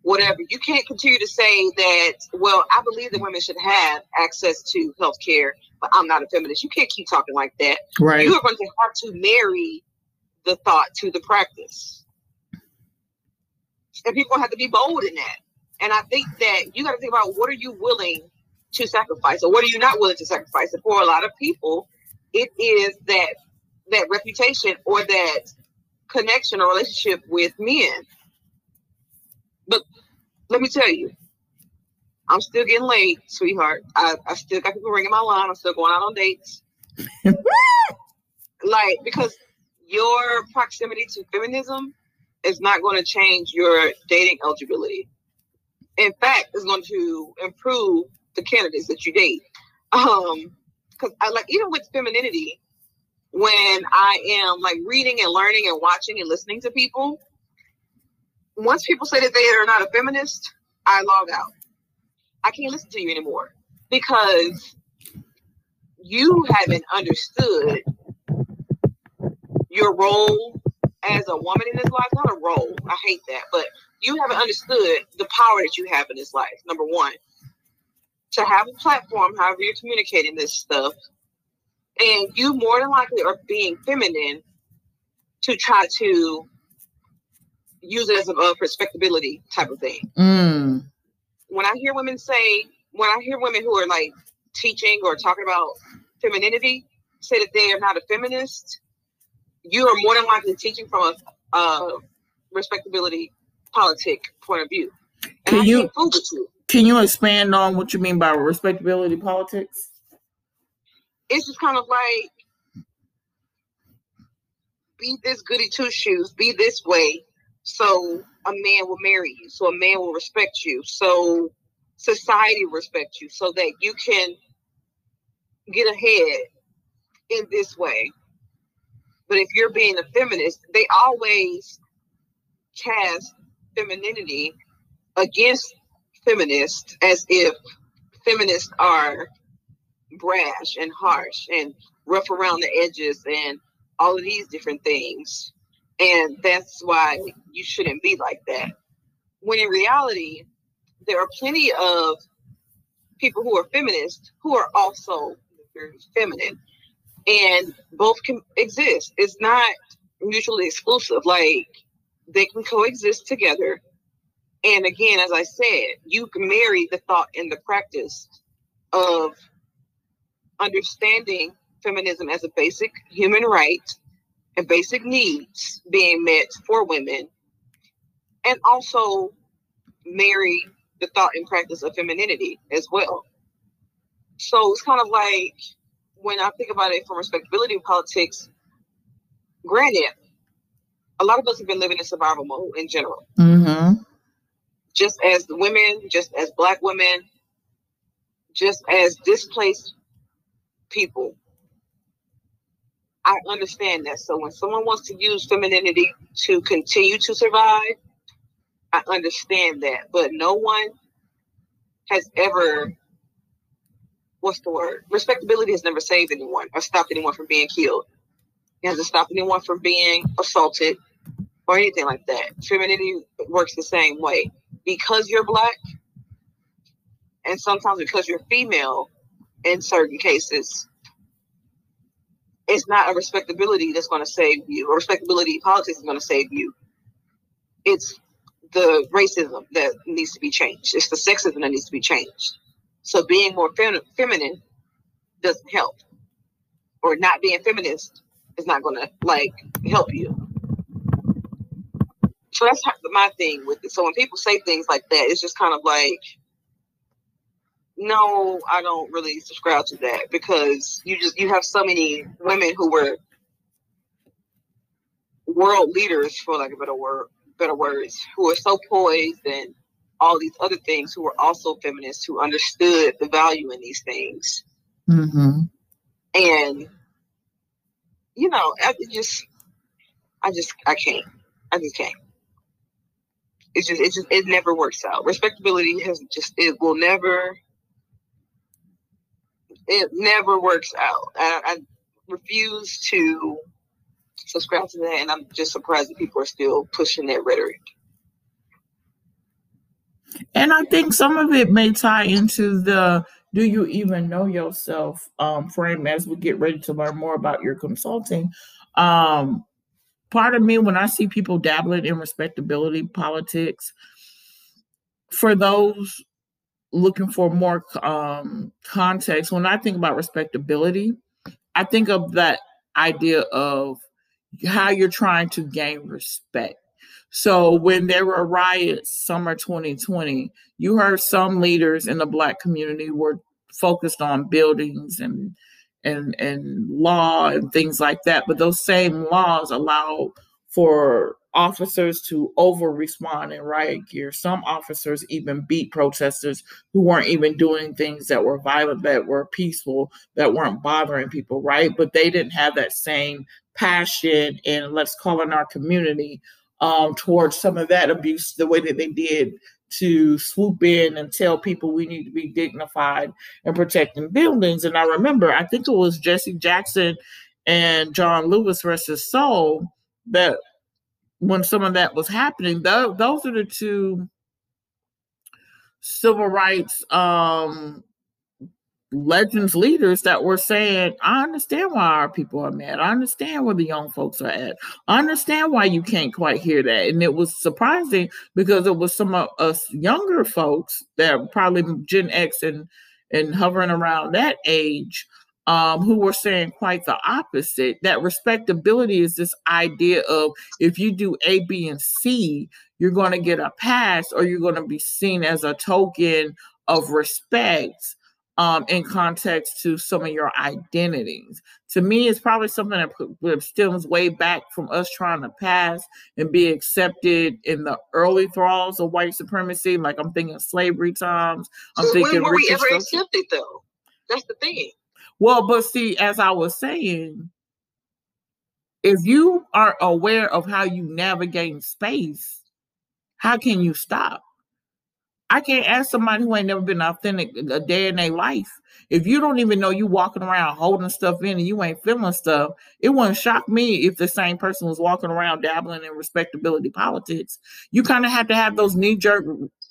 whatever. You can't continue to say that, well, I believe that women should have access to health care, but I'm not a feminist. You can't keep talking like that. Right. You are going to have to marry the thought to the practice and people have to be bold in that. And I think that you got to think about what are you willing to sacrifice, or what are you not willing to sacrifice. And for a lot of people, it is that that reputation or that connection or relationship with men. But let me tell you, I'm still getting laid, sweetheart. I, I still got people ringing my line. I'm still going out on dates. like because your proximity to feminism is not going to change your dating eligibility. In fact, it's going to improve the candidates that you date. Um, because I like even with femininity, when I am like reading and learning and watching and listening to people, once people say that they are not a feminist, I log out. I can't listen to you anymore because you haven't understood your role as a woman in this life, not a role. I hate that, but you haven't understood the power that you have in this life. Number one, to have a platform, however you're communicating this stuff, and you more than likely are being feminine to try to use it as a, respectability type of thing. Mm. When I hear women say, when I hear women who are like teaching or talking about femininity, say that they are not a feminist, you are more than likely teaching from a uh, respectability politic point of view. And can I you, you can you expand on what you mean by respectability politics? It's just kind of like be this goody two shoes, be this way, so a man will marry you, so a man will respect you, so society respect you, so that you can get ahead in this way. But if you're being a feminist, they always cast femininity against feminists as if feminists are brash and harsh and rough around the edges and all of these different things. And that's why you shouldn't be like that. When in reality, there are plenty of people who are feminists who are also very feminine. And both can exist. It's not mutually exclusive. Like they can coexist together. And again, as I said, you can marry the thought and the practice of understanding feminism as a basic human right and basic needs being met for women, and also marry the thought and practice of femininity as well. So it's kind of like when I think about it from respectability politics, granted, a lot of us have been living in survival mode in general. Mm-hmm. Just as women, just as black women, just as displaced people. I understand that. So when someone wants to use femininity to continue to survive, I understand that. But no one has ever what's the word? Respectability has never saved anyone or stopped anyone from being killed. It hasn't stopped anyone from being assaulted or anything like that. Femininity works the same way. Because you're black, and sometimes because you're female in certain cases, it's not a respectability that's going to save you, or respectability politics is going to save you. It's the racism that needs to be changed. It's the sexism that needs to be changed. So being more fem- feminine doesn't help, or not being feminist is not going to like help you. So that's my thing with it. So when people say things like that, it's just kind of like, no, I don't really subscribe to that because you just you have so many women who were world leaders, for like a better word, better words, who are so poised and all these other things, who were also feminists, who understood the value in these things. Mm-hmm. And you know, I just, I just, I can't, I just can't. It's just, it just, it never works out. Respectability has just, it will never, it never works out. I, I refuse to subscribe to that, and I'm just surprised that people are still pushing that rhetoric. And I think some of it may tie into the do you even know yourself um, frame as we get ready to learn more about your consulting. Um, part of me, when I see people dabbling in respectability politics, for those looking for more um, context, when I think about respectability, I think of that idea of how you're trying to gain respect. So when there were riots summer 2020, you heard some leaders in the black community were focused on buildings and and and law and things like that. But those same laws allow for officers to over respond in riot gear. Some officers even beat protesters who weren't even doing things that were violent, that were peaceful, that weren't bothering people, right? But they didn't have that same passion and let's call in our community um, towards some of that abuse the way that they did to swoop in and tell people we need to be dignified and protecting buildings. And I remember, I think it was Jesse Jackson and John Lewis, his soul, that when some of that was happening, th- those are the two civil rights um, legends leaders that were saying, I understand why our people are mad. I understand where the young folks are at. I understand why you can't quite hear that. And it was surprising because it was some of us younger folks that probably Gen X and and hovering around that age um, who were saying quite the opposite that respectability is this idea of if you do A, B, and C, you're going to get a pass or you're going to be seen as a token of respect um, in context to some of your identities. To me, it's probably something that stems way back from us trying to pass and be accepted in the early thralls of white supremacy. Like I'm thinking slavery times. I'm so thinking. When were we ever accepted, though? That's the thing. Well, but see, as I was saying, if you are aware of how you navigate space, how can you stop? I can't ask somebody who ain't never been authentic a day in their life. If you don't even know you walking around holding stuff in and you ain't feeling stuff, it wouldn't shock me if the same person was walking around dabbling in respectability politics. You kind of have to have those knee jerk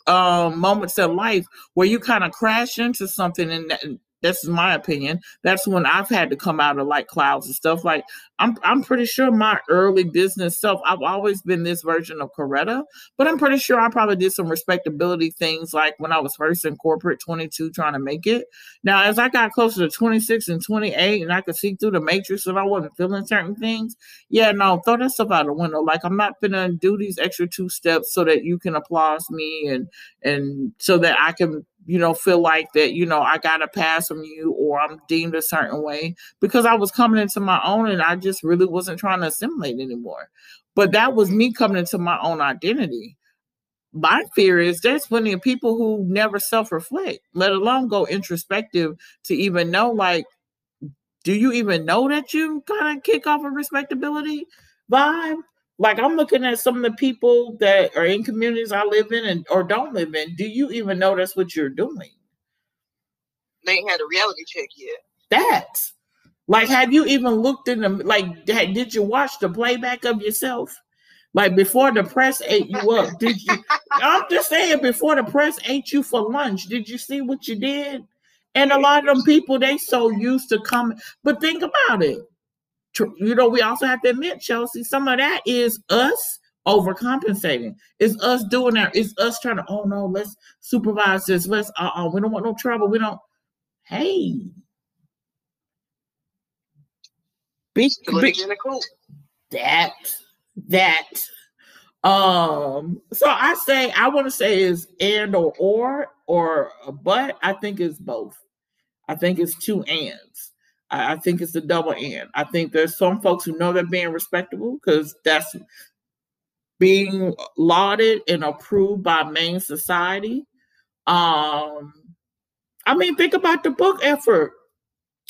um, moments of life where you kind of crash into something and That's my opinion. That's when I've had to come out of like clouds and stuff. Like I'm I'm pretty sure my early business self, I've always been this version of Coretta, but I'm pretty sure I probably did some respectability things like when I was first in corporate 22 trying to make it. Now, as I got closer to 26 and 28 and I could see through the matrix and I wasn't feeling certain things, yeah, no, throw that stuff out the window. Like I'm not gonna do these extra two steps so that you can applaud me and and so that I can you know, feel like that, you know, I got a pass from you or I'm deemed a certain way because I was coming into my own and I just really wasn't trying to assimilate anymore. But that was me coming into my own identity. My fear is there's plenty of people who never self reflect, let alone go introspective to even know, like, do you even know that you kind of kick off a respectability vibe? Like I'm looking at some of the people that are in communities I live in and or don't live in. Do you even know that's what you're doing? They ain't had a reality check yet. That, like, have you even looked in the like? Did you watch the playback of yourself? Like before the press ate you up, did you? I'm just saying, before the press ate you for lunch, did you see what you did? And a lot of them people, they so used to coming. But think about it you know, we also have to admit, Chelsea, some of that is us overcompensating. It's us doing that. It's us trying to, oh no, let's supervise this. Let's, uh uh we don't want no trouble. We don't, hey. Be, be, that, that. Um, so I say, I want to say is and or or or but I think it's both. I think it's two ands. I, I think it's a double end. I think there's some folks who know they're being respectable because that's being lauded and approved by main society. Um, I mean, think about the book effort.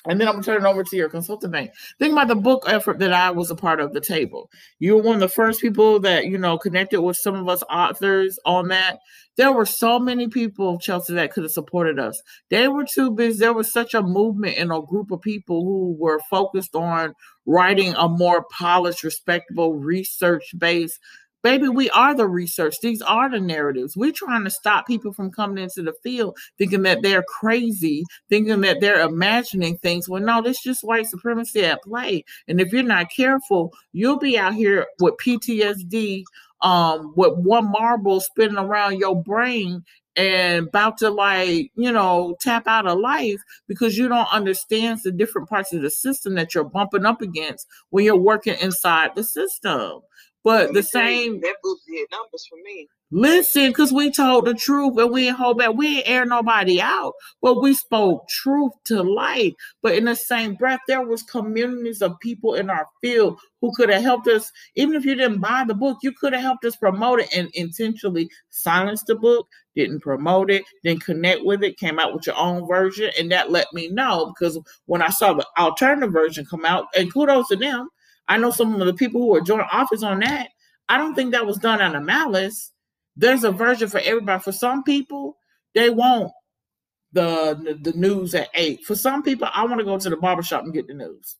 And then I'm gonna turn it over to your consultant bank. Think about the book effort that I was a part of the table. You were one of the first people that you know connected with some of us authors on that. There were so many people, Chelsea, that could have supported us. They were too busy. There was such a movement and a group of people who were focused on writing a more polished, respectable, research-based Baby, we are the research. These are the narratives. We're trying to stop people from coming into the field thinking that they're crazy, thinking that they're imagining things. Well, no, this just white supremacy at play. And if you're not careful, you'll be out here with PTSD, um, with one marble spinning around your brain and about to like you know tap out of life because you don't understand the different parts of the system that you're bumping up against when you're working inside the system but the same that boosted numbers for me. Listen, because we told the truth and we didn't hold back. We didn't air nobody out, but we spoke truth to light. But in the same breath, there was communities of people in our field who could have helped us. Even if you didn't buy the book, you could have helped us promote it and intentionally silence the book, didn't promote it, didn't connect with it, came out with your own version. And that let me know because when I saw the alternative version come out, and kudos to them, I know some of the people who are joint office on that. I don't think that was done out of malice. There's a version for everybody. For some people, they want the, the, news at eight. For some people, I want to go to the barbershop and get the news.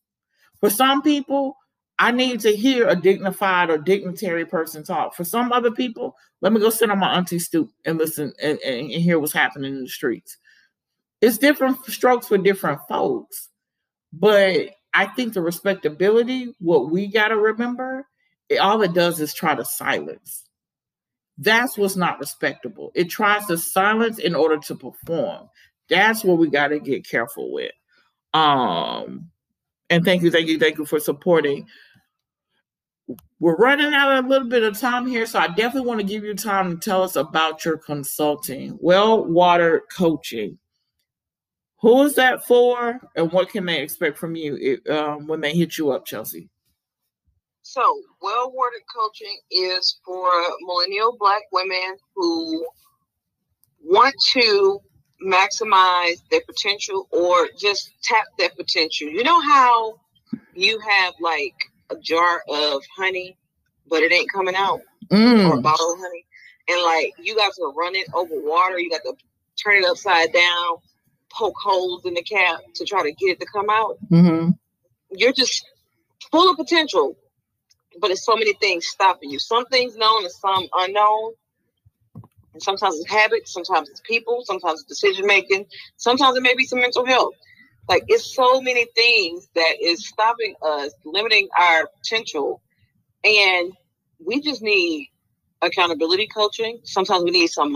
For some people, I need to hear a dignified or dignitary person talk. For some other people, let me go sit on my auntie stoop and listen and, and, and hear what's happening in the streets. It's different strokes for different folks. But I think the respectability, what we got to remember, it, all it does is try to silence. That's what's not respectable. It tries to silence in order to perform. That's what we got to get careful with. Um, and thank you, thank you, thank you for supporting. We're running out of a little bit of time here, so I definitely want to give you time to tell us about your consulting, Well Watered Coaching. Who is that for, and what can they expect from you if, um, when they hit you up, Chelsea? So, Well Watered Coaching is for millennial black women who want to maximize their potential or just tap their potential. You know how you have like a jar of honey, but it ain't coming out, mm. or a bottle of honey, and like you got to run it over water, you got to turn it upside down poke holes in the cap to try to get it to come out. Mm-hmm. You're just full of potential, but it's so many things stopping you. Some things known and some unknown. And sometimes it's habits, sometimes it's people, sometimes it's decision making, sometimes it may be some mental health. Like it's so many things that is stopping us, limiting our potential. And we just need accountability coaching. Sometimes we need some